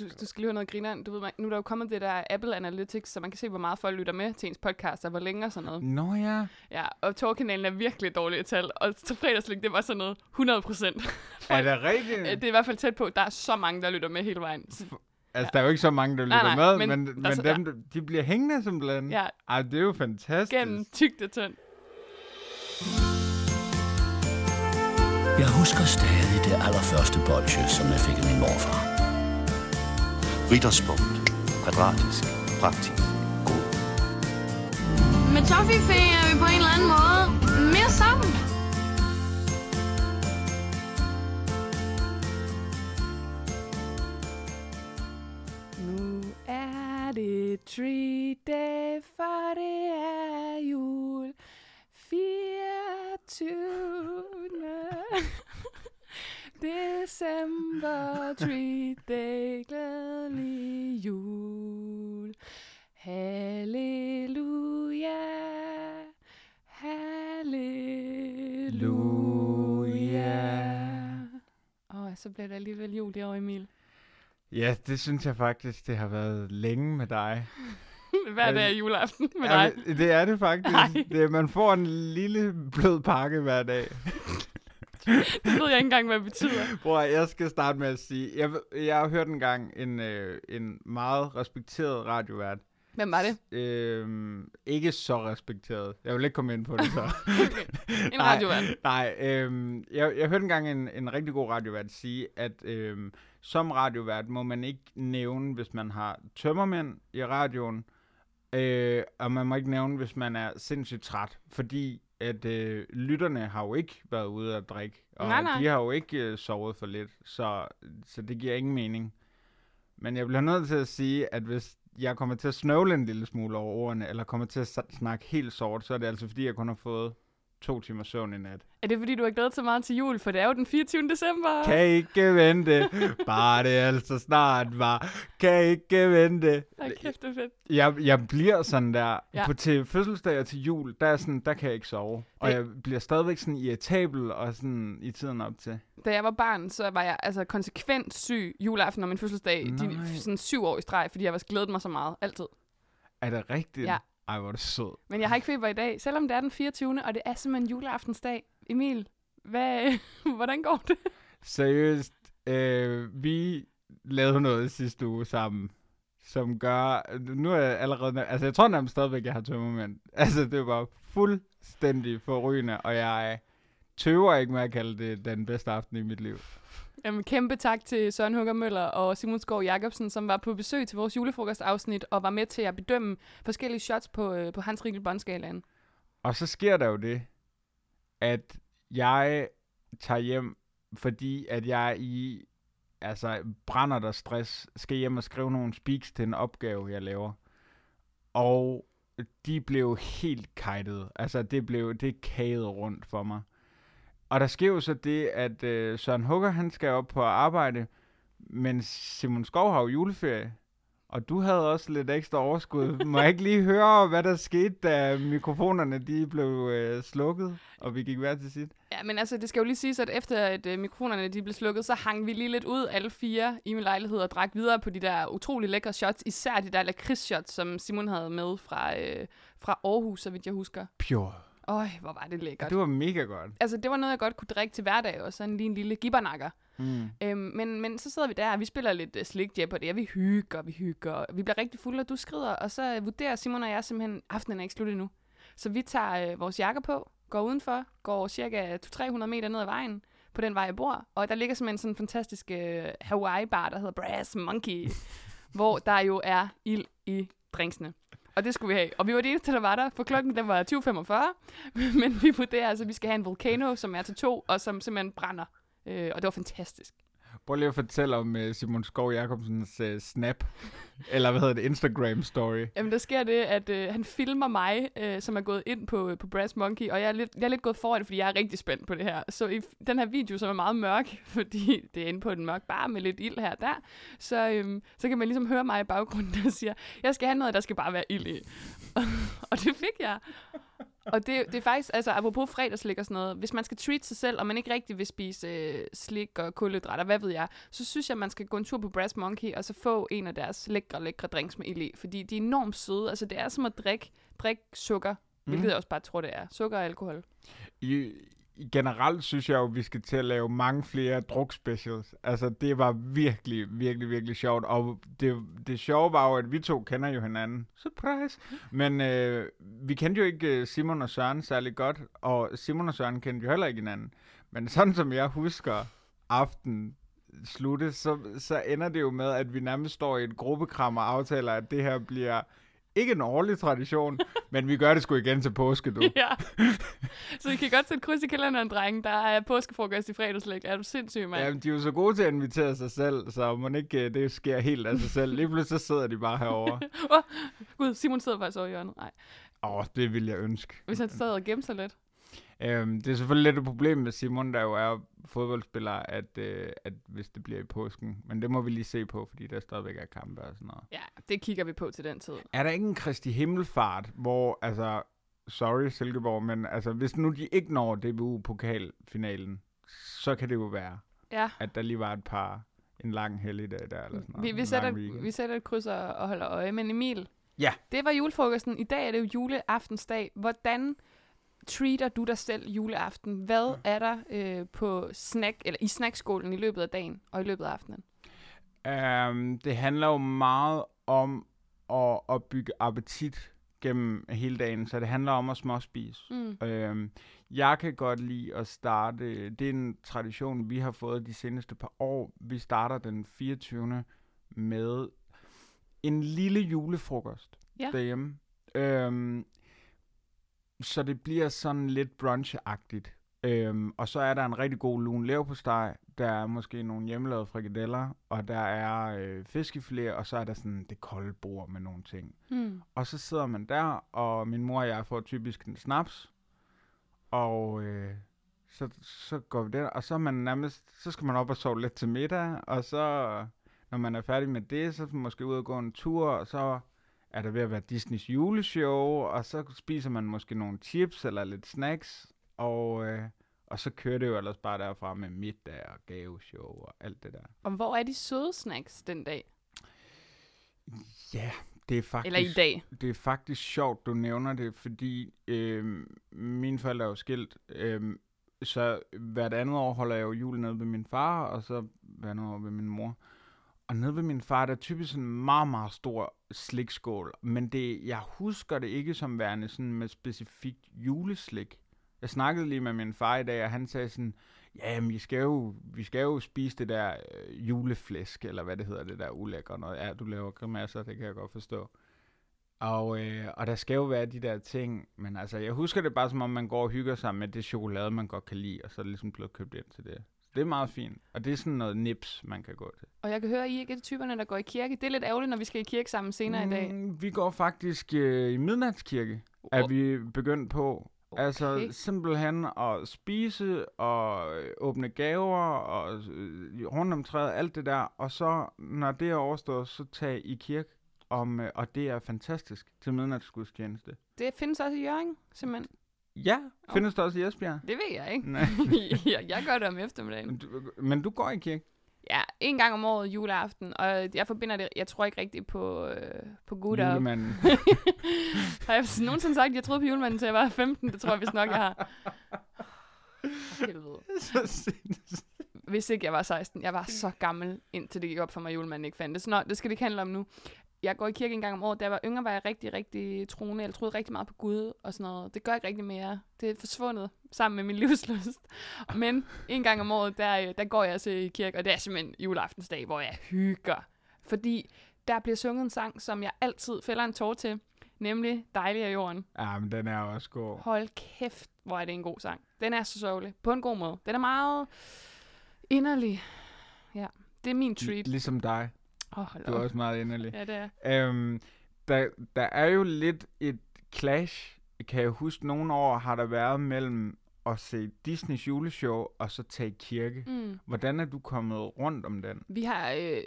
du, du skal lige høre noget grineren. Du ved, man, nu er der jo kommet det der Apple Analytics, så man kan se, hvor meget folk lytter med til ens podcast, og hvor længe og sådan noget. Nå ja. Ja, og Torkanalen er virkelig dårlige tal, og til fredagslæg, det var sådan noget 100 procent. Er det rigtigt? det er i hvert fald tæt på. Der er så mange, der lytter med hele vejen. Så, Altså, der er jo ikke så mange, der lytter nej, med, men men, der men, dem, de bliver hængende simpelthen. ja, Ej, det er jo fantastisk. gennem tygt og tyndt. Jeg husker stadig det allerførste bolsje, som jeg fik af min morfar. Ritterspunkt. Kvadratisk. Praktisk. God. Med Toffifee er vi på en eller anden måde mere sammen. Nu er det tree day, for det er jul. 24. december, tree day, glædelig jul. Halleluja, halleluja. Åh, oh, så bliver det alligevel jul i år, Emil. Ja, det synes jeg faktisk, det har været længe med dig. Hver dag er juleaften med dig. Ja, det er det faktisk. Det, man får en lille blød pakke hver dag. Det ved jeg ikke engang, hvad det betyder. Bror, jeg skal starte med at sige, jeg, jeg har hørt engang en, øh, en meget respekteret radiovært. Hvem var det? Øhm, ikke så respekteret. Jeg vil ikke komme ind på det så. En radiovært. Nej, øhm, jeg, jeg hørte engang en, en rigtig god radiovært sige, at øhm, som radiovært må man ikke nævne, hvis man har tømmermænd i radioen, øh, og man må ikke nævne, hvis man er sindssygt træt, fordi at øh, lytterne har jo ikke været ude at drikke, og Nej, nej. de har jo ikke øh, sovet for lidt, så, så det giver ingen mening. Men jeg bliver nødt til at sige, at hvis jeg kommer til at snøvle en lille smule over ordene, eller kommer til at snakke helt sort, så er det altså fordi, jeg kun har fået to timer søvn i nat. Er det fordi, du har glædet så meget til jul? For det er jo den 24. december. Kan ikke vente, bare det altså snart var. Kan ikke vente. Ej, kæft, det er fedt. Jeg, jeg bliver sådan der, Ja. på, til fødselsdag og til jul, der, er sådan, der kan jeg ikke sove. Og Det- jeg bliver stadigvæk sådan irritabel og sådan i tiden op til. Da jeg var barn, så var jeg altså konsekvent syg juleaften og min fødselsdag. De, Nej. sådan syv år i streg, fordi jeg var glædet mig så meget. Altid. Er det rigtigt? Ja. Ej, hvor er det sød. Men jeg har ikke feber i dag, selvom det er den 24. Og det er simpelthen juleaftensdag. Emil, hvad, hvordan går det? Seriøst, øh, vi lavede noget sidste uge sammen, som gør... Nu er jeg allerede... Altså, jeg tror nærmest stadigvæk, jeg har tømmermænd. Altså, det var fuldstændig forrygende, og jeg tøver ikke med at kalde det den bedste aften i mit liv. Jamen, kæmpe tak til Søren Hugger Møller og Simon Skov Jacobsen, som var på besøg til vores julefrokostafsnit og var med til at bedømme forskellige shots på, øh, på Hans Rikkel Båndskalaen. Og så sker der jo det, at jeg tager hjem, fordi at jeg i altså brænder der stress, skal hjem og skrive nogle speaks til en opgave, jeg laver. Og de blev helt kajtet. Altså, det blev det kagede rundt for mig. Og der sker jo så det, at øh, Søren Hugger, han skal op på arbejde, men Simon Skov har jo juleferie. Og du havde også lidt ekstra overskud. Må jeg ikke lige høre, hvad der skete, da mikrofonerne de blev øh, slukket, og vi gik hver til sit? Ja, men altså, det skal jo lige siges, at efter at øh, mikrofonerne de blev slukket, så hang vi lige lidt ud, alle fire, i min lejlighed, og drak videre på de der utrolig lækre shots. Især de der lakridsshots, som Simon havde med fra, øh, fra Aarhus, så vidt jeg husker. Pure. Øj, hvor var det lækkert. Det var mega godt. Altså, det var noget, jeg godt kunne drikke til hverdag, og sådan lige en lille gibbernakker. Mm. Øhm, men, men så sidder vi der, og vi spiller lidt uh, Slick Jeopardy, og vi hygger, vi hygger, og vi bliver rigtig fulde, og du skrider, og så uh, vurderer Simon og jeg simpelthen, aftenen er ikke slut endnu. Så vi tager uh, vores jakker på, går udenfor, går cirka 200-300 meter ned ad vejen, på den vej, jeg bor, og der ligger simpelthen sådan en fantastisk uh, Hawaii-bar, der hedder Brass Monkey, hvor der jo er ild i drinksene. Og det skulle vi have. Og vi var de eneste, der var der, for klokken den var 20.45. Men vi vurderer altså, at vi skal have en vulkano, som er til to, og som simpelthen brænder. Øh, og det var fantastisk. Prøv lige at fortælle om uh, Simon Skov Jacobsens uh, snap, eller hvad hedder det, Instagram story. Jamen, der sker det, at uh, han filmer mig, uh, som er gået ind på, på Brass Monkey, og jeg er, lidt, jeg er lidt gået foran, fordi jeg er rigtig spændt på det her. Så i den her video, som er meget mørk, fordi det er inde på en mørk bar med lidt ild her og der, så, um, så kan man ligesom høre mig i baggrunden, der siger, jeg skal have noget, der skal bare være ild i. og det fik jeg. Og det, det er faktisk, altså apropos fredagslik og sådan noget, hvis man skal treat sig selv, og man ikke rigtig vil spise øh, slik og kulhydrater, hvad ved jeg, så synes jeg, man skal gå en tur på Brass Monkey, og så få en af deres lækre, lækre drinks med ild i, fordi de er enormt søde. Altså det er som at drikke, drikke sukker, hvilket jeg også bare tror, det er. Sukker og alkohol. I generelt synes jeg jo, at vi skal til at lave mange flere drukspecials. Altså, det var virkelig, virkelig, virkelig sjovt. Og det, det sjove var jo, at vi to kender jo hinanden. Surprise! Men øh, vi kendte jo ikke øh, Simon og Søren særlig godt, og Simon og Søren kendte jo heller ikke hinanden. Men sådan som jeg husker aften slutte, så, så ender det jo med, at vi nærmest står i et gruppekram og aftaler, at det her bliver ikke en årlig tradition, men vi gør det sgu igen til påske, du. Ja. så I kan godt sætte kryds i kalenderen, drenge. Der er påskefrokost i fredagslæg. Er du sindssyg, mand? Jamen, de er jo så gode til at invitere sig selv, så må ikke øh, det sker helt af sig selv. Lige pludselig så sidder de bare herovre. Åh, Gud, Simon sidder faktisk over i hjørnet. Nej, Åh, oh, det vil jeg ønske. hvis han sad og gemte sig lidt. Øhm, det er selvfølgelig lidt et problem med Simon, der jo er fodboldspiller, at, øh, at hvis det bliver i påsken. Men det må vi lige se på, fordi der stadigvæk er kampe og sådan noget. Ja, det kigger vi på til den tid. Er der ikke en Kristi Himmelfart, hvor, altså, sorry Silkeborg, men altså, hvis nu de ikke når DBU-pokalfinalen, så kan det jo være, Ja, at der lige var et par, en lang helligdag der, eller sådan noget. vi, vi, sætter, vi sætter et kryds og, og holder øje. Men Emil, Ja. det var julefrokosten. I dag er det jo juleaftensdag. Hvordan treater du dig selv juleaften? Hvad er der øh, på snack, eller i snackskålen i løbet af dagen og i løbet af aftenen? Um, det handler jo meget om at, at bygge appetit gennem hele dagen, så det handler om at småspise. Mm. Øhm, jeg kan godt lide at starte, det er en tradition, vi har fået de seneste par år. Vi starter den 24. med en lille julefrokost Ja. derhjemme. Øhm, så det bliver sådan lidt brunch-agtigt. Øhm, og så er der en rigtig god lun leverpostej, der er måske nogle hjemmelavede frikadeller, og der er øh, fiskefilet, og så er der sådan det kolde bord med nogle ting. Mm. Og så sidder man der, og min mor og jeg får typisk en snaps. Og øh, så, så går vi der, og så er man nærmest, så skal man op og sove lidt til middag, og så, når man er færdig med det, så måske ud og gå en tur, og så er der ved at være Disneys juleshow, og så spiser man måske nogle chips eller lidt snacks, og, øh, og så kører det jo ellers bare derfra med middag og gaveshow og alt det der. Og hvor er de søde snacks den dag? Ja, det er faktisk... Eller i dag? Det er faktisk sjovt, du nævner det, fordi øh, mine forældre er jo skilt, øh, så hvert andet år holder jeg jo jul nede ved min far, og så hvert andet år ved min mor. Og nede ved min far, der er typisk en meget, meget stor slikskål, men det, jeg husker det ikke som værende sådan med specifikt juleslik. Jeg snakkede lige med min far i dag, og han sagde sådan, ja, men vi skal jo, vi skal jo spise det der øh, juleflæsk, eller hvad det hedder, det der ulækre noget. Ja, du laver grimasser, det kan jeg godt forstå. Og, øh, og der skal jo være de der ting, men altså, jeg husker det bare som om, man går og hygger sig med det chokolade, man godt kan lide, og så er det ligesom blevet købt ind til det. Det er meget fint, og det er sådan noget nips, man kan gå til. Og jeg kan høre, at I ikke er de typerne, der går i kirke. Det er lidt ærgerligt, når vi skal i kirke sammen senere mm. i dag. Mm, vi går faktisk øh, i midnatskirke, er vi begyndt på. Okay. Altså simpelthen at spise og øh, åbne gaver og øh, rundt om træet, alt det der. Og så, når det er overstået, så tag i kirke. Om, øh, og det er fantastisk til midnatsgudstjeneste. Det findes også i Jørgen, simpelthen. Ja, findes det også i Esbjerg? Det ved jeg ikke. Nej. jeg, jeg gør det om eftermiddagen. Men du, men du går i kirke? Ja, en gang om året juleaften, og jeg forbinder det, jeg tror ikke rigtigt på, øh, på gutter. Julemanden. har jeg nogensinde sagt, at jeg troede på julemanden, til jeg var 15? Det tror jeg vist nok, jeg har. Helvede. Hvis ikke jeg var 16. Jeg var så gammel, indtil det gik op for mig, at julemanden ikke fandtes. Nå, det skal det ikke handle om nu. Jeg går i kirke en gang om året. Da jeg var yngre, var jeg rigtig, rigtig troende. Jeg troede rigtig meget på Gud og sådan noget. Det gør jeg ikke rigtig mere. Det er forsvundet sammen med min livsløst. Men en gang om året, der, øh, der går jeg i kirke, og det er simpelthen juleaftensdag, hvor jeg hygger. Fordi der bliver sunget en sang, som jeg altid fælder en tår til. Nemlig Dejlig af jorden. Ja, men den er også god. Hold kæft, hvor er det en god sang. Den er så sørgelig. På en god måde. Den er meget inderlig. Ja, det er min treat. Ligesom dig. Oh, Du er også meget inderlig. Ja, det er. Øhm, der, der er jo lidt et clash, kan jeg huske, nogle år har der været mellem at se Disneys juleshow og så tage kirke. Mm. Hvordan er du kommet rundt om den? Vi har øh,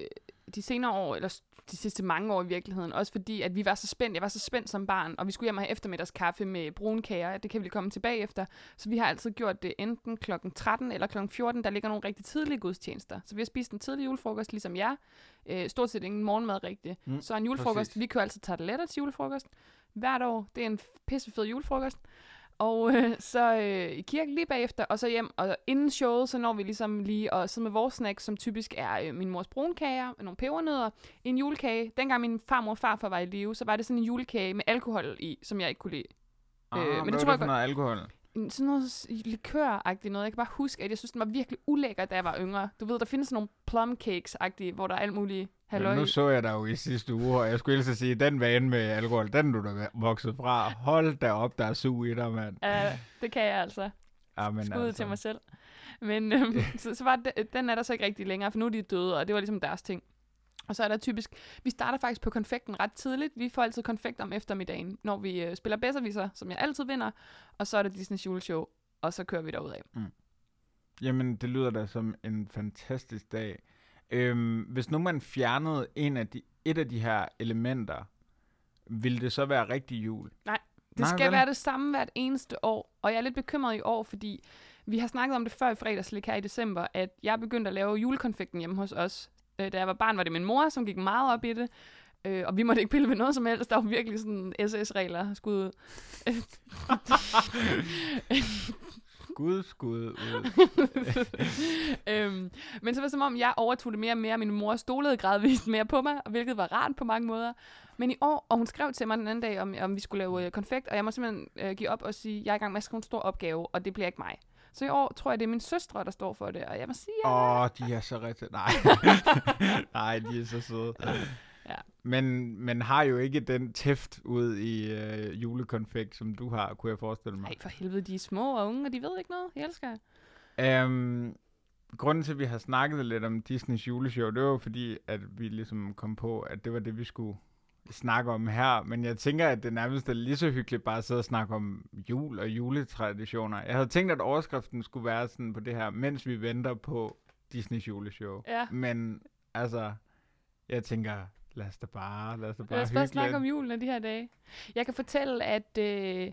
de senere år, eller de sidste mange år i virkeligheden. Også fordi, at vi var så spændt. Jeg var så spændt som barn, og vi skulle hjem og have eftermiddagskaffe med brunkager. Det kan vi komme tilbage efter. Så vi har altid gjort det enten kl. 13 eller kl. 14. Der ligger nogle rigtig tidlige gudstjenester. Så vi har spist en tidlig julefrokost, ligesom jer. Øh, stort set ingen morgenmad rigtigt. Mm, Mm, så en julefrokost. præcis. Vi kører altid tarteletter til julefrokost. Hvert år. Det er en pissefed julefrokost. Og øh, så øh, i kirken lige bagefter, og så hjem. Og inden showet, så når vi ligesom lige at sidde med vores snacks, som typisk er øh, min mors brunkager, nogle pebernødder, en julekage. Dengang min farmor og farfar var i live, så var det sådan en julekage med alkohol i, som jeg ikke kunne lide. Ah, Øh, men hvad det tror jeg for godt- noget alkohol? En, sådan noget likør-agtigt noget. Jeg kan bare huske, at jeg synes, den var virkelig ulækker, da jeg var yngre. Du ved, der findes sådan nogle plum cakes-agtige, hvor der er alt muligt halløj. Men nu så jeg dig jo i sidste uge, og jeg skulle ellers sige, den vane med alkohol, den du da vokset fra. Hold da op, der er sug i dig, mand. Ja, det kan jeg altså. Amen, Skud altså. til mig selv. Men øhm, så, så var det, den er der så ikke rigtig længere, for nu er de døde, og det var ligesom deres ting. Og så er der typisk, vi starter faktisk på konfekten ret tidligt. Vi får altid konfekt om eftermiddagen, når vi øh, spiller bedserviser, som jeg altid vinder. Og så er det Disney juleshow, og så kører vi derudad. Jamen, det lyder da som en fantastisk dag. Øhm, hvis nu man fjernede en af de, et af de her elementer, ville det så være rigtig jul? Det Nej, skal vel? være det samme hvert eneste år, og jeg er lidt bekymret i år, fordi vi har snakket om det før i fredagslik her i december, at jeg begyndte at lave julekonfekten hjemme hos os. Øh, da jeg var barn, var det min mor, som gik meget op i det, øh, og vi måtte ikke pille ved noget som helst. Der var virkelig sådan SS-regler skud. Gud, skud ud. øhm, men så var det som om, jeg overtog det mere og mere. Min mor stolede gradvist mere på mig, hvilket var rart på mange måder. Men i år, og hun skrev til mig den anden dag, om, om vi skulle lave øh, konfekt, og jeg må simpelthen øh, give op og sige, jeg er i gang med at skrive en stor opgave, og det bliver ikke mig. Så i år tror jeg, det er min søstre, der står for det, og jeg må sige, ja, Åh, oh, de er så rigtig... Nej. Nej, de er så søde. Men, men har jo ikke den tæft ud i øh, julekonfekt, som du har, kunne jeg forestille mig. Nej, for helvede, de er små og unge, og de ved ikke noget. Jeg elsker. Um, grunden til, at vi har snakket lidt om Disneys juleshow, det var fordi, at vi ligesom kom på, at det var det, vi skulle snakke om her. Men jeg tænker, at det nærmest er lige så hyggeligt bare at sidde og snakke om jul og juletraditioner. Jeg havde tænkt, at overskriften skulle være sådan på det her, mens vi venter på Disneys juleshow. Ja. Men altså, jeg tænker, lad os da bare, lad os da bare Lad os bare snakke lidt. om julen af de her dage. Jeg kan fortælle, at øh,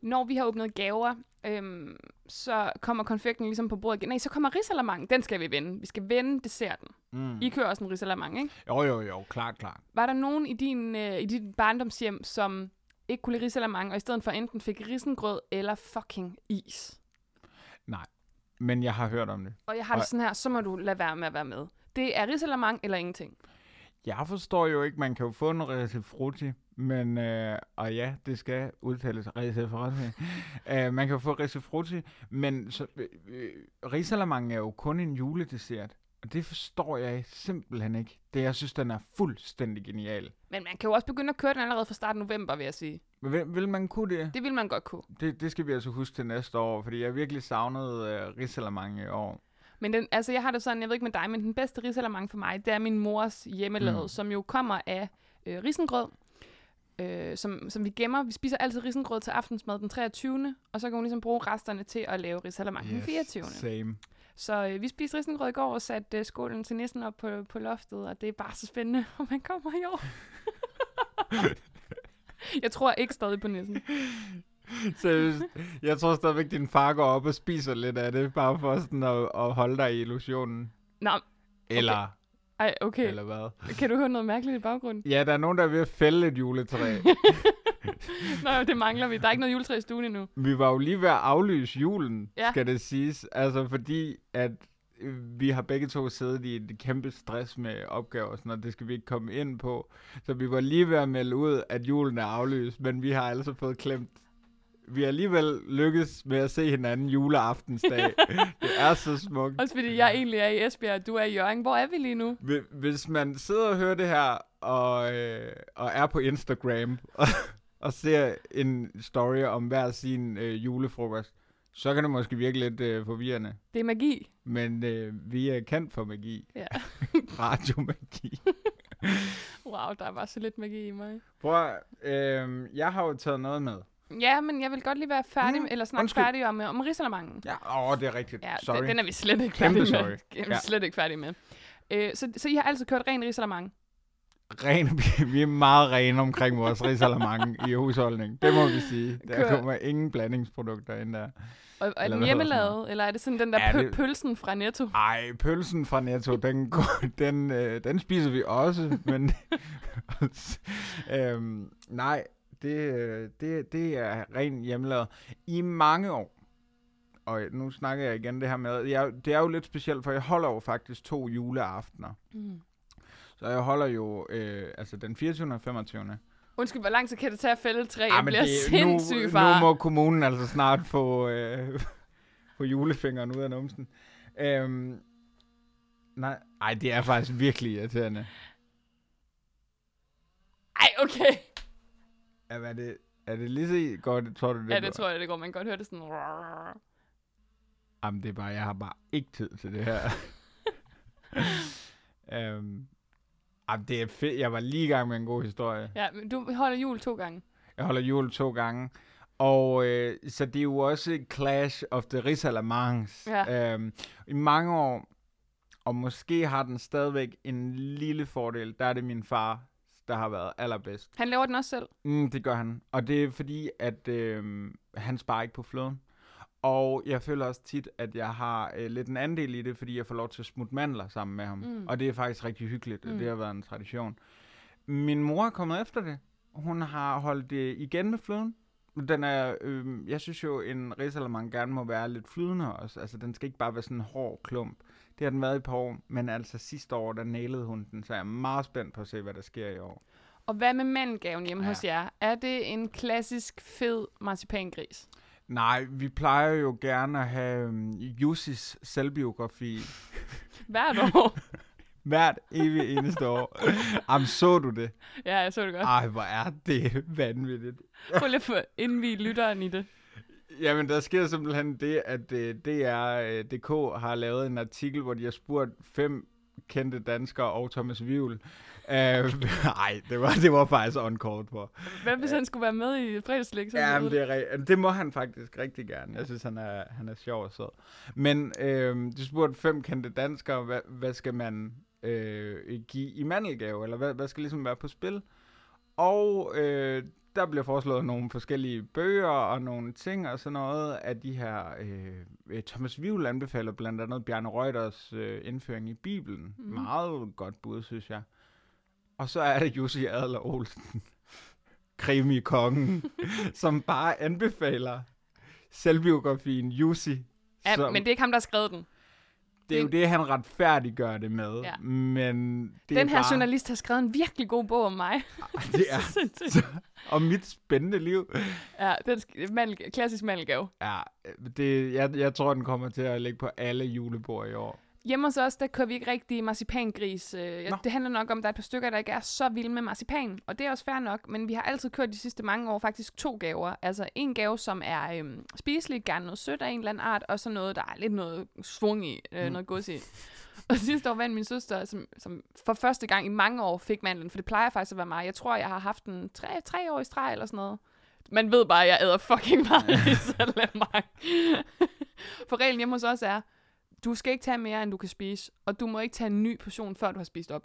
når vi har åbnet gaver, øhm, så kommer konfekten ligesom på bordet igen. Nej, så kommer risalamang. Den skal vi vende. Vi skal vende desserten. Mm. I kører også en risalamang, ikke? Jo, jo, jo, klart, klart. Var der nogen i din, øh, i dit barndomshjem, som ikke kunne lide risalamang, og i stedet for enten fik risengrød eller fucking is? Men jeg har hørt om det. Og jeg har det Og- sådan her, så må du lade være med at være med. Det er risalamang eller ingenting. Jeg forstår jo ikke, man kan jo få en risifrutti, men, øh, og ja, det skal udtales risifrutti. uh, man kan jo få risifrutti, men så, øh, øh, risalamang er jo kun en juledessert, og det forstår jeg simpelthen ikke. Det, jeg synes, den er fuldstændig genial. Men man kan jo også begynde at køre den allerede fra start af november, vil jeg sige. Men Vil, vil man kunne det? Det vil man godt kunne. det? Det skal vi altså huske til næste år, fordi jeg virkelig savnet øh, risalamang i år. Men den, altså, jeg har det sådan, jeg ved ikke med dig, men den bedste risalamang for mig, det er min mors hjemmelavede, Mm. som jo kommer af øh, risengrød, øh, som, som vi gemmer. Vi spiser altid risengrød til aftensmad den 23. Og så kan hun ligesom bruge resterne til at lave risalamang den 24. Same. Så øh, vi spiste risengrød i går og satte øh, skålen til næsten op på, på loftet, og det er bare så spændende, om man kommer i år. jeg tror ikke stadig på nissen. Seriøst. Jeg tror stadigvæk, din far går op og spiser lidt af det, bare for sådan at, at holde dig i illusionen. Nå, Eller, ej, okay. eller hvad? Kan du høre noget mærkeligt i baggrunden? Ja, der er nogen, der er ved at fælde et juletræ. Nå, det mangler vi. Der er ikke noget juletræ i stuen endnu. vi var jo lige ved at aflyse julen, Ja. skal det siges. Altså fordi, at øh, vi har begge to siddet i et kæmpe stress med opgaver og sådan noget. Det skal vi ikke komme ind på. Så vi var lige ved at melde ud, at julen er aflyst, men vi har altså fået klemt vi har alligevel lykkes med at se hinanden juleaftensdag. det er så smukt. Også fordi jeg egentlig er i Esbjerg, og du er i Jørgen. Hvor er vi lige nu? Hvi- Hvis man sidder og hører det her, og, øh, og er på Instagram, og, og ser en story om hver sin øh, julefrokost, så kan det måske virke lidt øh, forvirrende. Det er magi. Men øh, vi er kendt for magi. Ja. Radiomagi. Wow, der er bare så lidt magi i mig. Prøv øh, jeg har jo taget noget med. Ja, men jeg vil godt lige være færdig, Mm, eller snakke undskyld. færdig om, øh, om risalamangen. Ja, åh, det er rigtigt. Ja, Sorry. den, den er vi slet ikke Kæmpe færdige sorry. med. Vi Ja. slet ikke færdige med. Øh, så, så I har altid kørt ren risalamang? rene, vi er meget rene omkring vores risalamang i husholdning. Det må vi sige. Der Kør. kommer ingen blandingsprodukter ind der. Og, er Eller den hjemmelavet, eller er det sådan den der pø- det- pølsen fra Netto? Ej, pølsen fra Netto, den, den, øh, den spiser vi også, men øhm, nej, det, det, det er rent hjemmelavet. I mange år, og nu snakker jeg igen det her med, jeg, det er jo lidt specielt, for jeg holder jo faktisk to juleaftener. Mm. Så jeg holder jo øh, altså den 24. og 25. Undskyld, hvor lang tid kan det tage at fælde træ? Jeg bliver det, sindssyg, nu, far. nu må kommunen altså snart få, øh, få julefingeren ud af numsen. Øhm, nej, ej, det er faktisk virkelig irriterende. Ej, okay. Er det? Er det lige så godt, tror du det Ja, det tror jeg, det går. Man kan godt høre det sådan... Jamen, det er bare, jeg har bare ikke tid til det her. øhm, jamen, det er fedt. Jeg var lige i gang med en god historie. Ja, men du holder jul to gange. Jeg holder jul to gange. Og øh, så det er jo også Clash of the Risalamangs. Ja. Øhm, I mange år, og måske har den stadigvæk en lille fordel, der er det min far, der har været allerbedst. Han laver den også selv. Mm, det gør han. Og det er fordi, at øh, han sparer ikke på fløden. Og jeg føler også tit, at jeg har øh, lidt en andel i det, fordi jeg får lov til at smutte mandler sammen med ham. Mm. Og det er faktisk rigtig hyggeligt, og Mm. det har været en tradition. Min mor er kommet efter det. Hun har holdt det igen med fløden. Den er, øh, jeg synes jo, en risalemang gerne må være lidt flydende også. Altså, den skal ikke bare være sådan en hård klump. Det har den været i et par år, men altså sidste år, der nailede hun den, så jeg er meget spændt på at se, hvad der sker i år. Og hvad med mandgaven hjemme Ja. hos jer? Er det en klassisk fed marcipangris? Nej, vi plejer jo gerne at have um, Jussis selvbiografi Hvert år. hvert evig eneste år. Jamen, så du det? ja, jeg så det godt. Ej, hvor er det vanvittigt. Prøv lige at indvige lytteren i det. Jamen, der sker simpelthen det, at uh, DR.dk har lavet en artikel, hvor de har spurgt fem kendte danskere og Thomas Vivl. Uh, ej, det var, det var faktisk uncalled for. Hvad hvis han skulle være med i fredagslæg? Ja, men det, er, det må han faktisk rigtig gerne. Jeg synes, han er, han er sjov og sød. Men øh, de spurgte fem kendte danskere, hvad, hvad skal man øh, give i mandelgave, eller hvad, hvad skal ligesom være på spil? Og øh, der bliver foreslået nogle forskellige bøger og nogle ting og sådan noget af de her... Øh, Thomas Vivl anbefaler blandt andet Bjarne Reuters øh, indføring i Bibelen. Mm. Meget godt bud, synes jeg. Og så er det Jussi Adler Olsen, krimi-kongen, som bare anbefaler selvbiografien Jussi. Ja, som, men det er ikke ham, der har skrevet den. Det er jo det, han retfærdiggør det med. Ja. Men det den er her bare, journalist har skrevet en virkelig god bog om mig. det er Så om mit spændende liv. ja, den mandel, klassisk mandelgave. Ja, det, jeg, jeg tror, den kommer til at ligge på alle julebord i år. Hjemme hos os, der kører vi ikke rigtig marcipangris. Øh, det handler nok om, at der er et par stykker, der ikke er så vilde med marcipan. Og det er også fair nok, men vi har altid kørt de sidste mange år faktisk to gaver. Altså en gave, som er øhm, spiselig, gerne noget sødt af en eller anden art, og så noget, der er lidt noget svung i, øh, Mm. noget gods i. Og sidste år vandt min søster, som, som for første gang i mange år fik mandlen, for det plejer faktisk at være mig. Jeg tror, jeg har haft den tre, tre år i streg eller sådan noget. Man ved bare, at jeg æder fucking meget risalamang. For reglen hjemme hos os er, du skal ikke tage mere, end du kan spise, og du må ikke tage en ny portion, før du har spist op.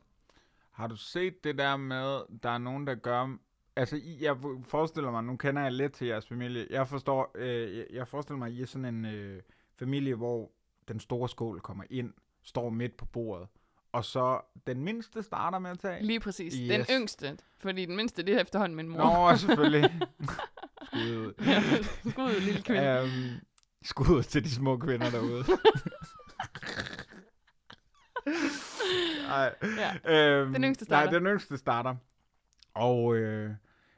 Har du set det der med, der er nogen, der gør... Altså, jeg forestiller mig, nu kender jeg lidt til jeres familie. Jeg forstår, øh, jeg- forestiller mig, at I er sådan en øh, familie, hvor den store skål kommer ind, står midt på bordet, og så den mindste starter med at tage. Lige præcis. Yes. Den yngste, fordi den mindste, det er efterhånden min mor. Nå, selvfølgelig. Skud ud. Skud, lille kvinde. Um, skud ud til de små kvinder derude. Ej. Ja. Øhm, Den yngste starter. Nej, den yngste starter. Og, øh,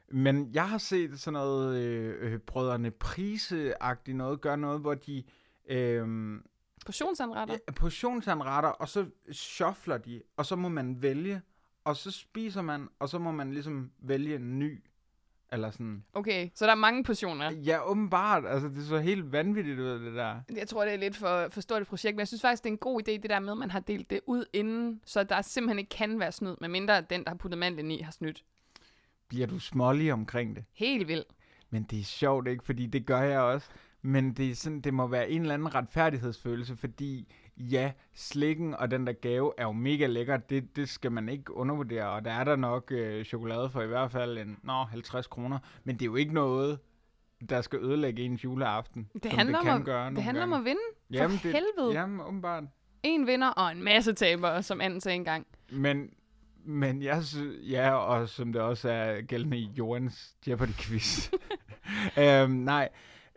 men jeg har set sådan noget øh, øh, brødrene Prise-agtigt noget, gør noget, hvor de øh, Portionsanretter. ja, portionsanretter, og så shuffler de, og så må man vælge, og så spiser man, og så må man ligesom vælge en ny. Eller sådan. Okay, så der er mange portioner. Ja, åbenbart. Altså, det så helt vanvittigt ud, det der. Jeg tror, det er lidt for, for stort et projekt, men jeg synes faktisk, det er en god idé, det der med, at man har delt det ud inden, så der simpelthen ikke kan være snyd, medmindre den, der har puttet mandlen i, har snydt. Bliver du smålig omkring det? Helt vildt. Men det er sjovt, ikke? Fordi det gør jeg også. Men det, er sådan, det må være en eller anden retfærdighedsfølelse, fordi ja, slikken og den der gave er jo mega lækker. Det, det skal man ikke undervurdere, og der er der nok øh, chokolade for i hvert fald en, nå, 50 kroner. Men det er jo ikke noget, der skal ødelægge ens juleaften. Det handler, det kan om, gøre det handler om at vinde. For Jamen, det- helvede. Jamen, åbenbart. En vinder og en masse tabere, som anden sagde engang. Men, men jeg synes, ja, og som det også er gældende i Jorans Jeopardy-quiz. øhm, nej,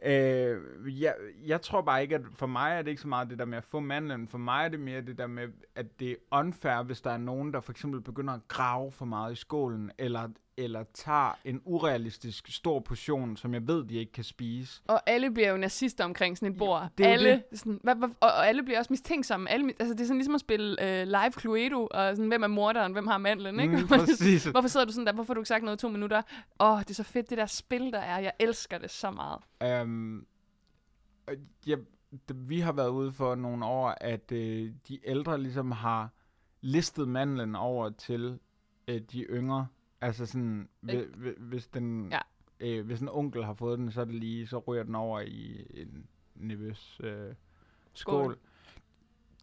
øh, jeg, jeg tror bare ikke, at for mig er det ikke så meget det der med at få mandlen. For mig er det mere det der med, at det er unfair, hvis der er nogen, der for eksempel begynder at grave for meget i skålen, eller, eller tager en urealistisk stor portion, som jeg ved, de ikke kan spise. Og alle bliver jo nazister omkring sådan et bord. det er alle, Sådan, hvad, hvad, og, og alle bliver også mistænksomme. Alle, altså, det er sådan ligesom at spille øh, live Cluedo, og sådan, hvem er morderen, hvem har mandlen, ikke? Mm, præcis. Hvorfor sidder du sådan der? Hvorfor har du ikke sagt noget i to minutter? Åh, oh, det er så fedt, det der spil, der er. Jeg elsker det så meget. Um, ja, vi har været ude for nogle år, at øh, de ældre ligesom har listet mandlen over til øh, de yngre. Altså sådan, Øh, hvi- hvi- hvis, den, ja. øh, hvis en onkel har fået den, så er det lige, så ryger den over i en nervøs øh. Skål. skål.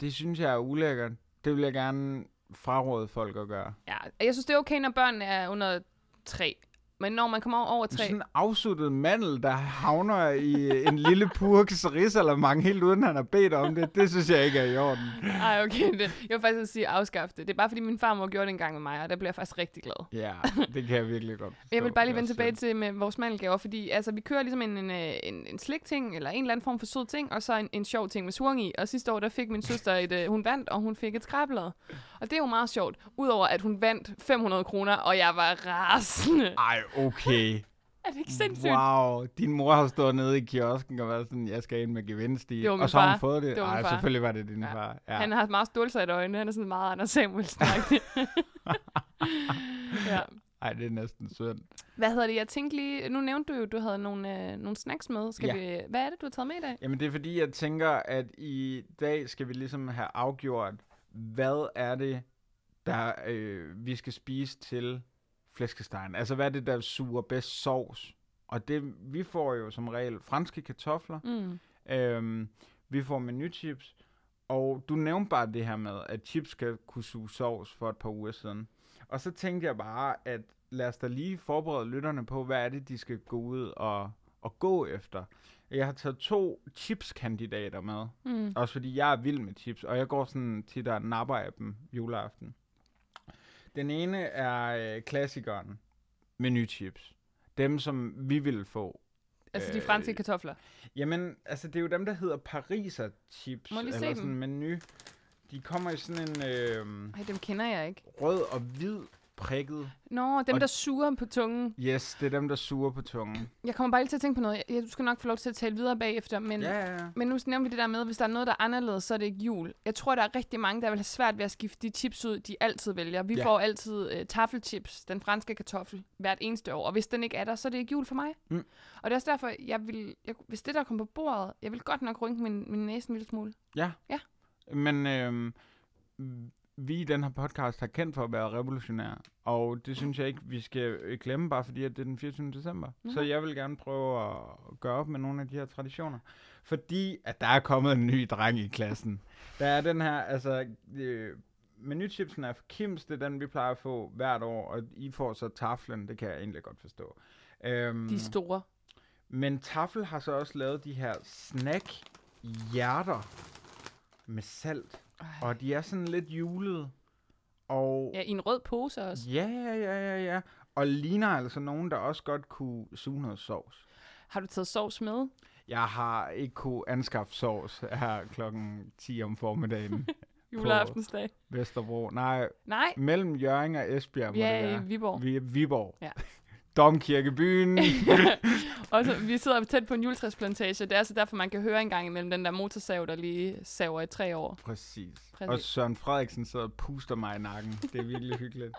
Det synes jeg er ulækkert. Det vil jeg gerne fraråde folk at gøre. Ja, jeg synes, det er okay, når børn er under tre. Men når man kommer over tre... Sådan en afsuttet mandel, der havner i en lille purks risalamang helt uden han har bedt om det, det synes jeg ikke er i orden. Ej, okay. Det, jeg vil faktisk sige afskaffe det. Det er bare, fordi min farmor gjorde det en gang med mig, og der bliver jeg faktisk rigtig glad. Ja, det kan jeg virkelig godt forstå. Jeg vil bare lige vende tilbage til med vores mandelgaver, fordi altså, vi kører ligesom en, en, øh, en, en slikting, eller en eller anden form for sød ting, og så en, en sjov ting med swung i. Og sidste år, der fik min søster et, øh, hun vandt, og hun fik et skrabblad. Og det er jo meget sjovt, udover at hun vandt 500 kroner, og jeg var rasende. Ej, okay. Er det ikke sindssygt? Wow, din mor har stået nede i kiosken og været sådan, jeg skal ind med gevinst i. Og så har hun fået det. Det Ej, far. selvfølgelig var det din Ja. far. Ja. Han har meget stålsatte øjne. Han er sådan meget Anders samuelsen ja. Ej, det er næsten synd. Hvad hedder det? Jeg tænkte lige... Nu nævnte du jo, du havde nogle, øh, nogle snacks med. Skal Ja. vi, hvad er det, du har taget med i dag? Jamen, det er fordi, jeg tænker, at i dag skal vi ligesom have afgjort, hvad er det, der øh, vi skal spise til flæskestegen. Altså, hvad er det, der suger bedst sovs? Og det, vi får jo som regel franske kartofler, Mm. Øhm, vi får menuchips, og du nævnte bare det her med, at chips skal kunne suge sovs for et par uger siden. Og så tænkte jeg bare, at lad os da lige forberede lytterne på, hvad er det, de skal gå ud og, og gå efter. Jeg har taget to chips-kandidater med, Mm. også fordi jeg er vild med chips, og jeg går sådan tit og napper af dem juleaften. Den ene er øh, klassikeren, menuchips. Dem, som vi ville få. Altså de Øh, franske kartofler. Jamen, altså det er jo dem, der hedder Pariser chips. Må lige se eller dem? sådan en menu. De kommer i sådan en øh, Ej, dem kender jeg ikke. rød og hvid prikket. Nå, dem Og- der suger på tungen. Yes, det er dem, der suger på tungen. Jeg kommer bare lige til at tænke på noget. Jeg, du skal nok få lov til at tale videre bagefter, men, Ja, ja, ja. men nu nævner vi det der med, hvis der er noget, der er anderledes, så er det ikke jul. Jeg tror, der er rigtig mange, der vil have svært ved at skifte de chips ud, de altid vælger. Vi Ja. får altid øh, taffelchips, den franske kartoffel, hvert eneste år. Og hvis den ikke er der, så er det ikke jul for mig. Mm. Og det er også derfor, jeg vil, jeg, hvis det der kommer på bordet, jeg vil godt nok rynke min, min næse en lille smule. Ja. Ja. Men øh, vi i den her podcast har kendt for at være revolutionære. Og det synes jeg ikke, vi skal øh, glemme, bare fordi at det er den 24. december. Mhm. Så jeg vil gerne prøve at gøre op med nogle af de her traditioner. Fordi at der er kommet en ny dreng i klassen. Der er den her, altså... Øh, Menuchipsen er for Kims, det er den, vi plejer at få hvert år, og I får så taflen, det kan jeg egentlig godt forstå. Øhm, De store. men Tafel har så også lavet de her snack-hjerter med salt. Ej. Og de er sådan lidt julede. Og Ja, i en rød pose også. ja, ja, ja, ja, ja. Og ligner altså nogen, der også godt kunne suge noget sovs. Har du taget sovs med? Jeg har ikke kunne anskaffe sovs her klokken 10 om formiddagen. Juleaftensdag. Vesterbro. Nej, Nej, mellem Jørgen og Esbjerg må er i. Viborg. Vi Viborg. Ja. Domkirkebyen. Og så, vi sidder tæt på en juletræsplantage. Det er altså derfor, man kan høre en gang imellem den der motorsav, der lige saver i tre år. Præcis. Præcis. Og Søren Frederiksen sidder og puster mig i nakken. Det er virkelig hyggeligt.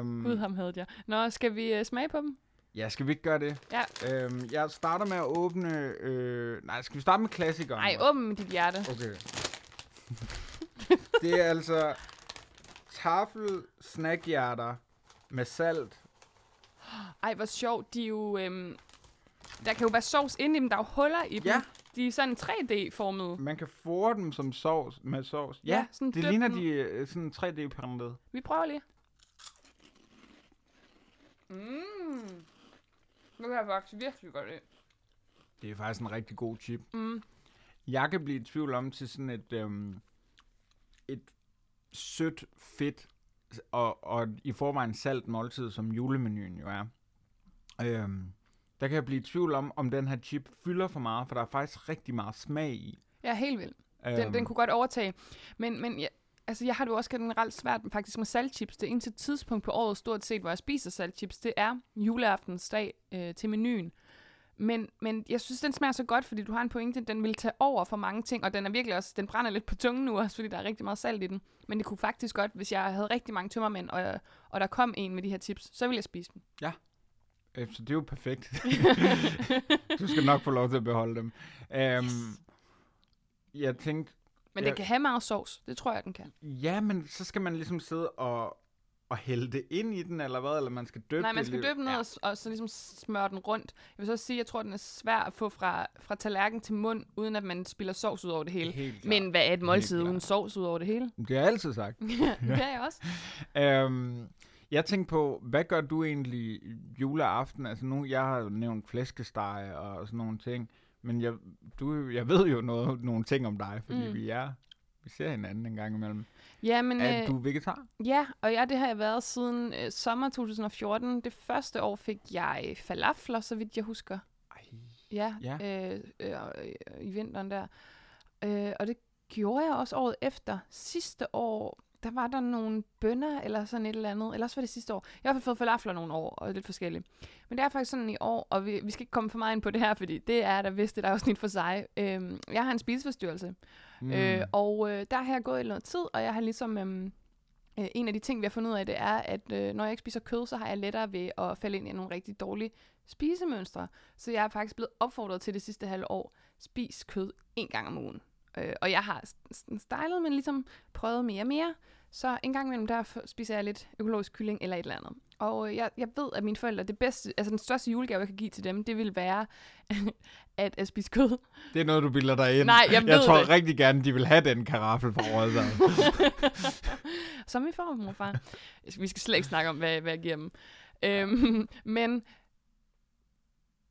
Um, Gud, ham havde jeg. Nå, skal vi uh, smage på dem? Ja, skal vi ikke gøre det? Ja. Øhm, jeg starter med at åbne... Øh, nej, skal vi starte med klassikeren? Nej, åbn med dit hjerte. Okay. det er altså tafel snackhjerter med salt. Ej, hvor sjovt. De er jo... Øhm, der kan jo være sovs inde i dem. Der er jo huller i dem. Ja, De er sådan 3D-formede. Man kan få dem som sovs, med sovs. Ja, Ja, sådan det ligner dem. de øh, sådan 3D-printet. Vi prøver lige. Mm. Det kan jeg faktisk virkelig godt lide. Det er faktisk en rigtig god chip. Mm. Jeg kan blive i tvivl om til sådan et, øhm, et sødt, fedt og, og i forvejen salt måltid, som julemenuen jo er. Øhm, der kan jeg blive i tvivl om, om den her chip fylder for meget, for der er faktisk rigtig meget smag i. Ja, helt vildt. Øhm, Den, den kunne godt overtage. Men, men jeg, altså, jeg har det jo også generelt svært faktisk med saltchips. Det eneste tidspunkt på året stort set, hvor jeg spiser saltchips, det er juleaftensdag øh, til menuen. Men, men jeg synes, den smager så godt, fordi du har en pointe. Den vil tage over for mange ting, og den er virkelig også, den brænder lidt på tungen nu også, fordi der er rigtig meget salt i den. Men det kunne faktisk godt, hvis jeg havde rigtig mange tømmermænd, og, og der kom en med de her chips, så ville jeg spise dem. Øh, så det er jo perfekt. du skal nok få lov til at beholde dem. Øhm, jeg tænkte, Men Ja. den kan have meget sovs. Det tror jeg, den kan. ja, men så skal man ligesom sidde og, og hælde det ind i den, eller hvad? Eller man skal døbe Nej, man det skal lidt- døbe den ned Ja. og, så ligesom smøre den rundt. Jeg vil så sige, at jeg tror, at den er svær at få fra, fra tallerken til mund, uden at man spiller sovs ud over det hele. Men hvad er et måltid uden sovs ud over det hele? Det har jeg altid sagt. ja, det er jeg også. Øhm, jeg tænkte på, hvad gør du egentlig juleaften? Altså nu, jeg har jo nævnt flæskesteg og sådan nogle ting, men jeg, du, jeg ved jo noget, nogle ting om dig, fordi mm. vi er, vi ser hinanden en gang imellem. Ja, men, er øh, du vegetar? ja, og ja, det har jeg været siden øh, sommer 2014. Det første år fik jeg falafler, så vidt jeg husker. Ej. Ja, Ja. Øh, øh, øh, i vinteren der. Øh, og det gjorde jeg også året efter. Sidste år, der var der nogle bønder eller sådan et eller andet. Eller også var det sidste år. Jeg har fået falafler nogle år, og lidt forskelligt. Men det er faktisk sådan i år, og vi, vi skal ikke komme for meget ind på det her, fordi det er der vist et afsnit for sig. Øh, jeg har en spiseforstyrrelse, mm. øh, og øh, der har jeg gået i noget tid, og jeg har ligesom... Øh, Øh, en af de ting, vi har fundet ud af, det er, at øh, når jeg ikke spiser kød, så har jeg lettere ved at falde ind i nogle rigtig dårlige spisemønstre. Så jeg er faktisk blevet opfordret til det sidste halve år, spis kød en gang om ugen. Øh, og jeg har s- s- stylet, men ligesom prøvet mere og mere. Så en gang imellem, der spiser jeg lidt økologisk kylling eller et eller andet. Og øh, jeg, jeg ved, at mine forældre, det bedste, altså den største julegave, jeg kan give til dem, det vil være at, at spise kød. Det er noget, du bilder dig ind. Nej, jeg jeg tror det. rigtig gerne, de vil have den karaffel fra Rødvær. Som vi får, morfar. Vi skal slet ikke snakke om, hvad, hvad jeg giver dem. Øhm, men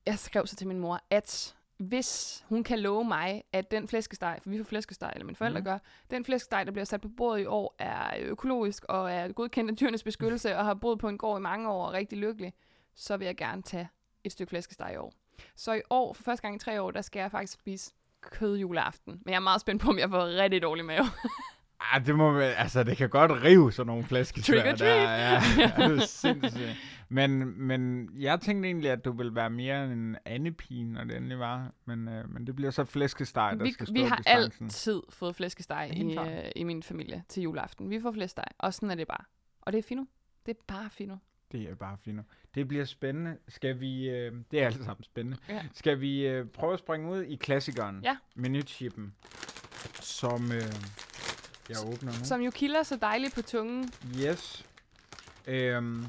jeg skrev så til min mor, at hvis hun kan love mig, at den flæskesteg, for vi får flæskesteg, eller mine forældre mm. gør, den flæskesteg, der bliver sat på bordet i år, er økologisk og er godkendt af dyrenes beskyttelse, og har boet på en gård i mange år og er rigtig lykkelig, så vil jeg gerne tage et stykke flæskesteg i år. Så i år, for første gang i tre år, der skal jeg faktisk spise kød juleaften. Men jeg er meget spændt på, om jeg får rigtig dårlig mave. Ah, det må man, altså, det kan godt rive sådan nogle flæskesvær. Trick or der. Ja, ja, det er sindssygt. Men, men jeg tænkte egentlig, at du ville være mere en andepige, når det endelig var. Men, øh, men det bliver så flæskesteg, der vi, skal stå vi har distancen. altid fået flæskesteg i, øh, i min familie til juleaften. Vi får flæskesteg, og sådan er det bare. Og det er fino. Det er bare fino. Det er bare fint. Det bliver spændende. Skal vi... Øh, det er alt sammen spændende. Ja. Skal vi øh, prøve at springe ud i klassikeren? Ja. Menuchippen. Som øh, jeg åbner nu. Som jo kilder så dejligt på tungen. Yes. Øhm,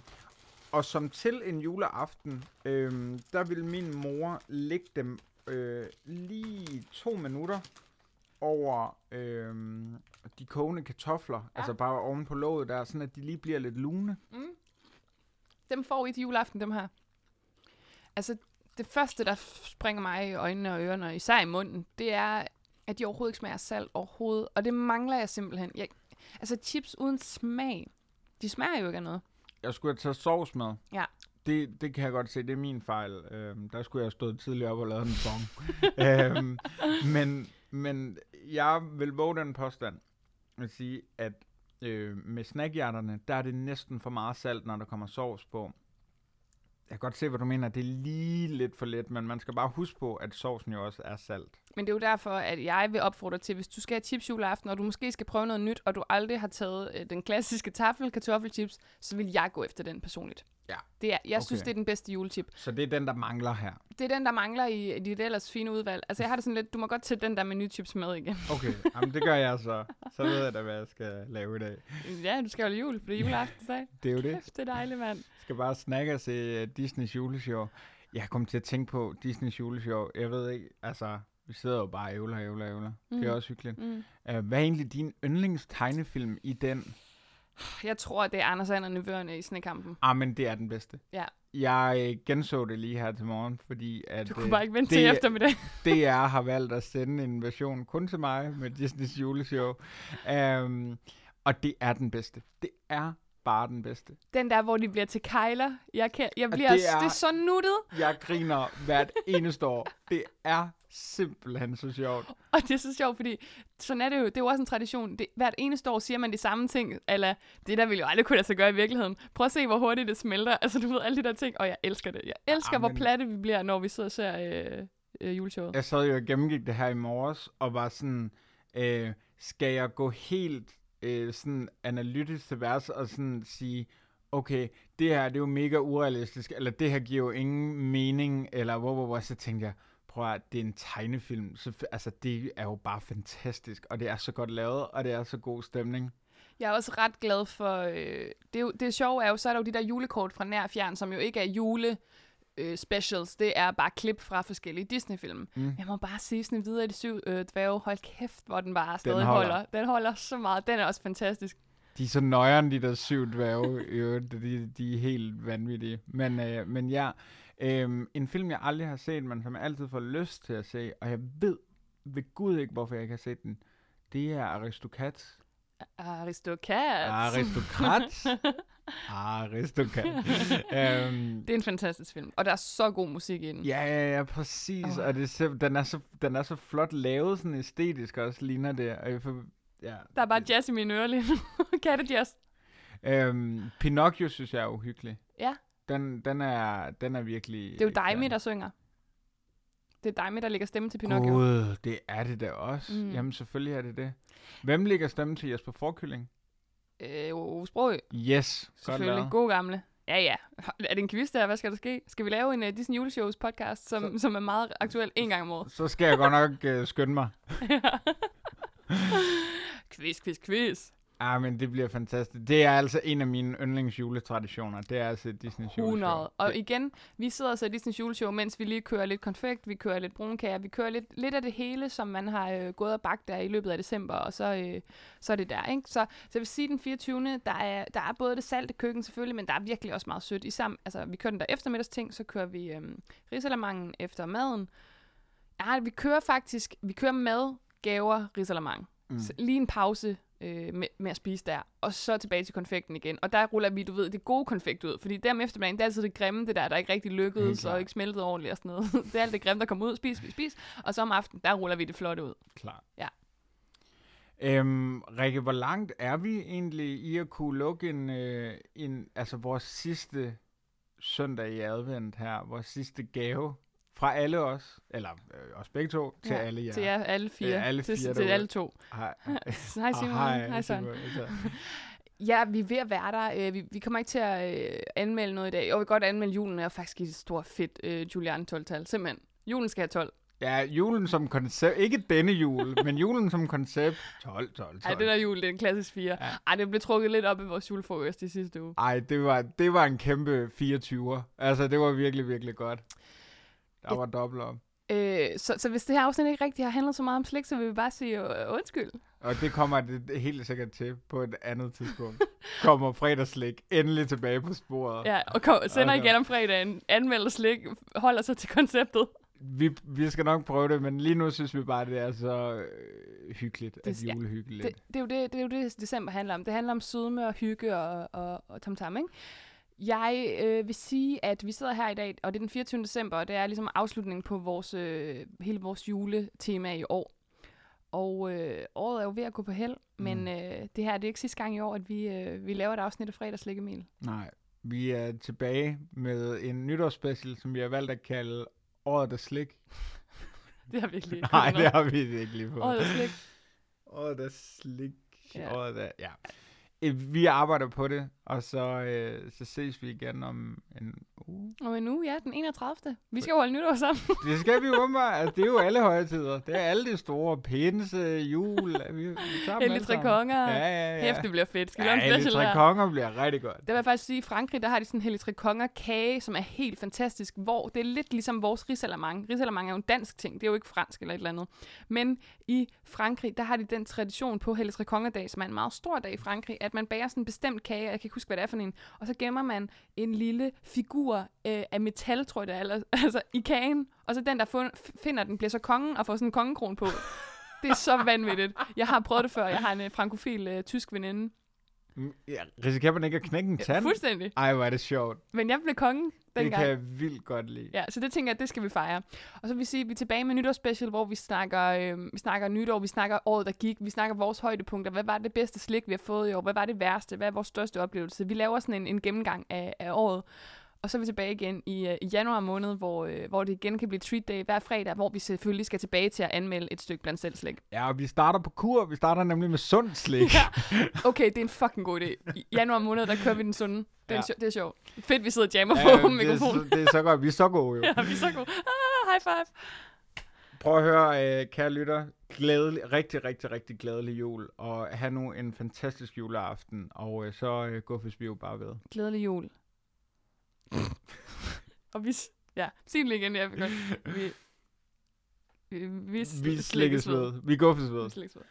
og som til en juleaften, øhm, der vil min mor lægge dem øh, lige to minutter over øhm, de kogende kartofler. Ja. Altså bare oven på låget der, sådan at de lige bliver lidt lune. Mm. Dem får vi til juleaften, dem her. Altså, det første, der springer mig i øjnene og ørerne, især i munden, det er, at de overhovedet ikke smager salt overhovedet. Og det mangler jeg simpelthen. Jeg, altså, chips uden smag, de smager jo ikke af noget. Jeg skulle have taget sovs med. Ja. Det, det kan jeg godt se, det er min fejl. Øhm, der skulle jeg have stået tidligere op og lavet en song. øhm, men, men jeg vil våge den påstand at sige, at øh, med snackhjerterne, der er det næsten for meget salt, når der kommer sovs på. Jeg kan godt se, hvad du mener. Det er lige lidt for let, men man skal bare huske på, at sovsen jo også er salt. Men det er jo derfor, at jeg vil opfordre til, hvis du skal have chips juleaften, og du måske skal prøve noget nyt, og du aldrig har taget øh, den klassiske tafel kartoffelchips, så vil jeg gå efter den personligt. Ja. Det er, jeg okay. synes, det er den bedste julechip. Så det er den, der mangler her. Det er den, der mangler i dit ellers fine udvalg. Altså, jeg har det sådan lidt, du må godt tage den der menuchips med igen. Okay, jamen, det gør jeg så. Så ved jeg da, hvad jeg skal lave i dag. ja, du skal holde jul, for det er juleaftensdag. Det er jo det. Kæft, det er dejligt, mand. skal bare snakke og se uh, Disneys juleshow. Jeg kom til at tænke på Disneys juleshow. Jeg ved ikke, altså, Vi sidder jo bare og ævler, ævler, ævler. Mm. Det er Mm. også hyggeligt. Mm. Uh, hvad er egentlig din yndlingstegnefilm i den? Jeg tror, at det er Anders and Nevøerne i Snekampen. Ah, men det er den bedste. Ja. Jeg øh, genså det lige her til morgen, fordi at Du øh, kunne bare ikke vente det- til eftermiddag. DR har valgt at sende en version kun til mig med Disneys juleshow. Um, og det er den bedste. Det er bare den bedste. Den der, hvor de bliver til kejler. Jeg, kan, jeg bliver, det er- det er så nuttet. Jeg griner hvert eneste år. Det er simpelthen så sjovt. Og det er så sjovt, fordi sådan er det jo. Det er jo også en tradition. Det, hvert eneste år siger man de samme ting. Eller det der ville jo aldrig kunne lade sig gøre i virkeligheden. Prøv at se, hvor hurtigt det smelter. Altså, du ved alle de der ting. Og jeg elsker det. Jeg elsker, Ah, hvor platte vi bliver, når vi sidder og ser øh, øh, juleshowet. Jeg sad jo og gennemgik det her i morges, og var sådan, øh, skal jeg gå helt øh, sådan analytisk til vers og sådan sige, okay, det her det er jo mega urealistisk, eller det her giver jo ingen mening, eller hvor, hvor, hvor, så tænkte jeg, prøv at det er en tegnefilm, så, altså det er jo bare fantastisk, og det er så godt lavet, og det er så god stemning. Jeg er også ret glad for... Øh, det, det sjove er jo, så er der jo de der julekort fra nær fjern, som jo ikke er jule øh, specials. Det er bare klip fra forskellige Disney-film. Mm. Jeg må bare sige, sådan videre i de syv øh, dværge, hold kæft, hvor den bare stadig holder. holder. Den holder så meget. Den er også fantastisk. De er så nøjeren, de der syv dværge, øvrigt. de, de er helt vanvittige. Men, øh, men ja, øh, en film, jeg aldrig har set, men som jeg altid får lyst til at se, og jeg ved ved Gud ikke, hvorfor jeg ikke har set den, det er Aristocats. Aristocats. Aristocrats. Aristocat. øhm, Det er en fantastisk film, og der er så god musik i den. ja, ja, ja, præcis. Åh. Og det er, den, er så, den er så flot lavet, sådan æstetisk også, ligner det. Og jeg får, ja, Der er bare jazz i mine ører lige nu. Kattejazz. Øhm, Pinocchio synes jeg er uhyggelig. Ja. Den, den, er, den er virkelig... Det er jo Daimi, der synger. Det er Daimi, der lægger stemme til Pinocchio. Gud, det er det da også. Mm. Jamen, selvfølgelig er det det. Hvem lægger stemme til Jesper Forkylling? Øh, Ove Sprogø, Yes, godt selvfølgelig. lavet. God gamle. Ja, ja. Er det en quiz der? Hvad skal der ske? Skal vi lave en uh, Disney Juleshows podcast, som, som er meget aktuel en gang om året? Så skal jeg godt nok uh, skynde mig. quiz, quiz, quiz. Ah, men det bliver fantastisk. Det er altså en af mine yndlingsjuletraditioner. Det er altså Disney juleshow. 100. Og Det- igen, vi sidder og ser Disney juleshow, mens vi lige kører lidt konfekt, vi kører lidt brunkager, vi kører lidt, lidt af det hele, som man har øh, gået og bagt der i løbet af december, og så, øh, så er det der, ikke? Så, så jeg vil sige, den 24. Der er, der er både det salte køkken selvfølgelig, men der er virkelig også meget sødt. I sam, altså, vi kører den der eftermiddagsting, så kører vi øh, risalamangen efter maden. Ja, vi kører faktisk, vi kører mad, gaver, risalamang. Mm. Så lige en pause øh, med, med at spise der, og så tilbage til konfekten igen. Og der ruller vi, du ved, det gode konfekt ud. Fordi der om eftermiddagen, det er altid det grimme, det der, der ikke rigtig lykkedes, og ikke smeltede ordentligt og sådan noget. det er alt det grimme, der kommer ud, spis, spis, spis. Og så om aftenen, der ruller vi det flotte ud. Klar. Ja. Øhm, Rikke, hvor langt er vi egentlig i at kunne lukke en, øh, en altså vores sidste søndag i advent her, vores sidste gave fra alle os, eller øh, os begge to, til Ja, alle jer. Til jer alle fire. Ja, alle til, fire til derude. alle to. Hej, Hej Simon. hej, Hej. Simon. Ja, vi er ved at være der. Øh, Vi, vi kommer ikke til at øh, anmelde noget i dag. Og vi kan godt anmelde julen, er faktisk et stort fedt øh, Julian 12-tal. Simpelthen. Julen skal have 12. Ja, julen som koncept, ikke denne jul, men julen som koncept, 12, 12, 12. Ej, det der jul, det er en klassisk 4. Ja. Ej, det blev trukket lidt op i vores julefrokost i sidste uge. Ej, det var, det var en kæmpe 24'er. Altså, det var virkelig, virkelig godt. Der var dobbelt op. Øh, så, så hvis det her afsnit ikke rigtig har handlet så meget om slik, så vil vi bare sige øh, undskyld. Og det kommer det helt sikkert til på et andet tidspunkt. Kommer fredagslik endelig tilbage på sporet. Ja, og kom, sender Okay. igen om fredagen, anmelder slik, holder sig til konceptet. Vi, vi skal nok prøve det, men lige nu synes vi bare, det er så øh, hyggeligt, Det- at ja, julehyggeligt. Det, det, er jo det, det er jo det, december handler om. Det handler om sødme og hygge og, og, og tamtam, ikke? Jeg øh, vil sige, at vi sidder her i dag, og det er den 24. december, og det er ligesom afslutningen på vores, øh, hele vores juletema i år. Og øh, året er jo ved at gå på held, men Mm. øh, det her det er ikke sidste gang i år, at vi, øh, vi laver et afsnit af fredagslik Emil. Nej, vi er tilbage med en nytårsspecial, som vi har valgt at kalde Året der slik. Det har vi ikke lige Nej, det har vi ikke lige på. Året er slik. Året der slik. Ja. Året der, ja. Øh, vi arbejder på det, og så, øh, så ses vi igen om en uge. Og nu, ja, den 31. Vi skal jo holde nytår sammen. Det skal vi jo åbenbart. Altså, det er jo alle højtider. Det er alle de store pinse, jul. Vi, vi tager tre konger. Ja, ja, ja. Hæft, det bliver fedt. Skal ja, en special tre konger bliver rigtig godt. Det vil jeg faktisk sige, i Frankrig, der har de sådan en tre konger kage, som er helt fantastisk, hvor det er lidt ligesom vores risalamang. Risalamang er jo en dansk ting, det er jo ikke fransk eller et eller andet. Men i Frankrig, der har de den tradition på hellig tre kongerdag, som er en meget stor dag i Frankrig, at man bager sådan en bestemt kage, jeg kan ikke huske, hvad det er for en, og så gemmer man en lille figur øh, af metal, tror jeg det er, eller, altså i kagen, og så den, der fund, finder den, bliver så kongen og får sådan en kongekron på. Det er så vanvittigt. Jeg har prøvet det før. Jeg har en øh, frankofil øh, tysk veninde. Mm, Ja, risikerer man ikke at knække en tand? Fuldstændig. Ej, hvor er det sjovt. Men jeg blev konge Det dengang. kan jeg vildt godt lide. Ja, så det tænker jeg, det skal vi fejre. Og så vil vi sige, at vi er tilbage med nytårsspecial, hvor vi snakker, øh, vi snakker nytår, vi snakker året, der gik, vi snakker vores højdepunkter. Hvad var det bedste slik, vi har fået i år? Hvad var det værste? Hvad er vores største oplevelse? Vi laver sådan en, en gennemgang af, af året. Og så er vi tilbage igen i, øh, i januar måned, hvor, øh, hvor det igen kan blive treat day hver fredag, hvor vi selvfølgelig skal tilbage til at anmelde et stykke blandt selv slik. Ja, og vi starter på kur. Vi starter nemlig med sundt slik. Ja. Okay, det er en fucking god idé. I januar måned, der kører vi den sunde. Det er, Ja. ja. det er sjovt. Fedt, vi sidder og jammer Ja, på mikrofonen. det er så godt. Vi er så gode jo. Ja, vi er så gode. Ah, high five. Prøv at høre, øh, kære lytter. Glædelig, rigtig, rigtig, rigtig glædelig jul. Og have nu en fantastisk juleaften. Og øh, så øh, guffes vi jo bare ved. Glædelig jul. og vi... Ja, sig det lige igen, jeg vil godt. Vi... Vi, vi, Vi slikkes ved. Vi guffes ved. Vi slikkes ved.